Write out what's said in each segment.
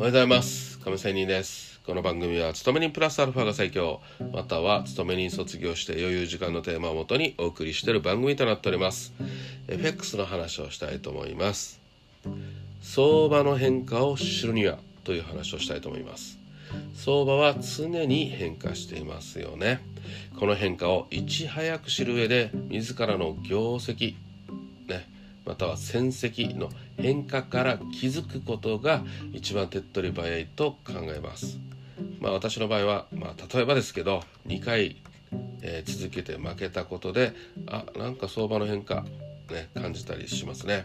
おはようございます。亀仙人です。この番組は勤め人プラスアルファが最強または勤め人卒業して余裕時間のテーマをもとにお送りしている番組となっております。FX の話をしたいと思います。相場の変化を知るにはという話をしたいと思います。相場は常に変化していますよね。この変化をいち早く知る上で自らの業績または戦績の変化から気づくことが一番手っ取り早いと考えます。まあ私の場合は、まあ、例えばですけど2回、えー、続けて負けたことであなんか相場の変化ね、感じたりしますね。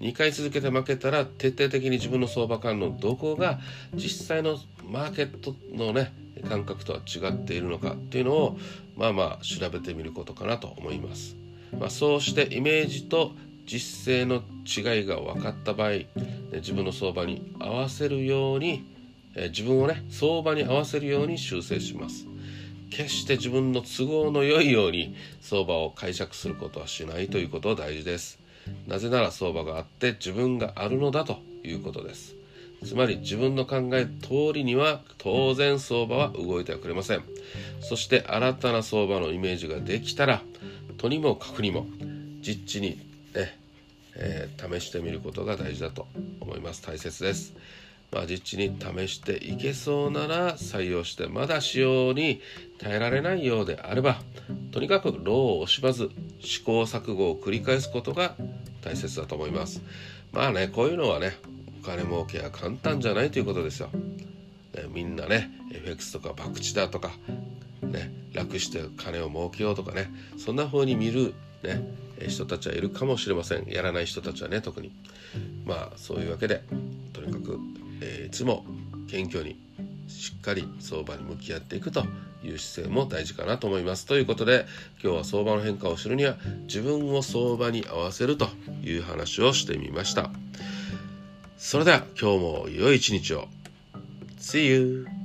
2回続けて負けたら徹底的に自分の相場感のどこが実際のマーケットのね感覚とは違っているのかっていうのをまあまあ調べてみることかなと思います、まあ、そうしてイメージと実勢の違いが分かった場合自分の相場に合わせるように自分をね相場に合わせるように修正します。決して自分の都合の良いように相場を解釈することはしないということが大事です。なぜなら相場があって自分があるのだということです。つまり自分の考え通りには当然相場は動いてはくれません。そして新たな相場のイメージができたらとにもかくにも実地にね、えー、試してみることが大事だと思います。大切です。まあ、実地に試していけそうなら採用してまだ使用に耐えられないようであればとにかく労を惜しまず試行錯誤を繰り返すことが大切だと思います。まあねこういうのはねお金儲けは簡単じゃないということですよ、ね、みんなね FX とか博打だとかね楽して金を儲けようとかねそんな風に見るね人たちはいるかもしれませんやらない人たちはね特にまあそういうわけでとにかく、えー、いつも謙虚にしっかり相場に向き合っていくという姿勢も大事かなと思います。ということで今日は相場の変化を知るには自分を相場に合わせるという話をしてみました。それでは今日も良い一日を。See you!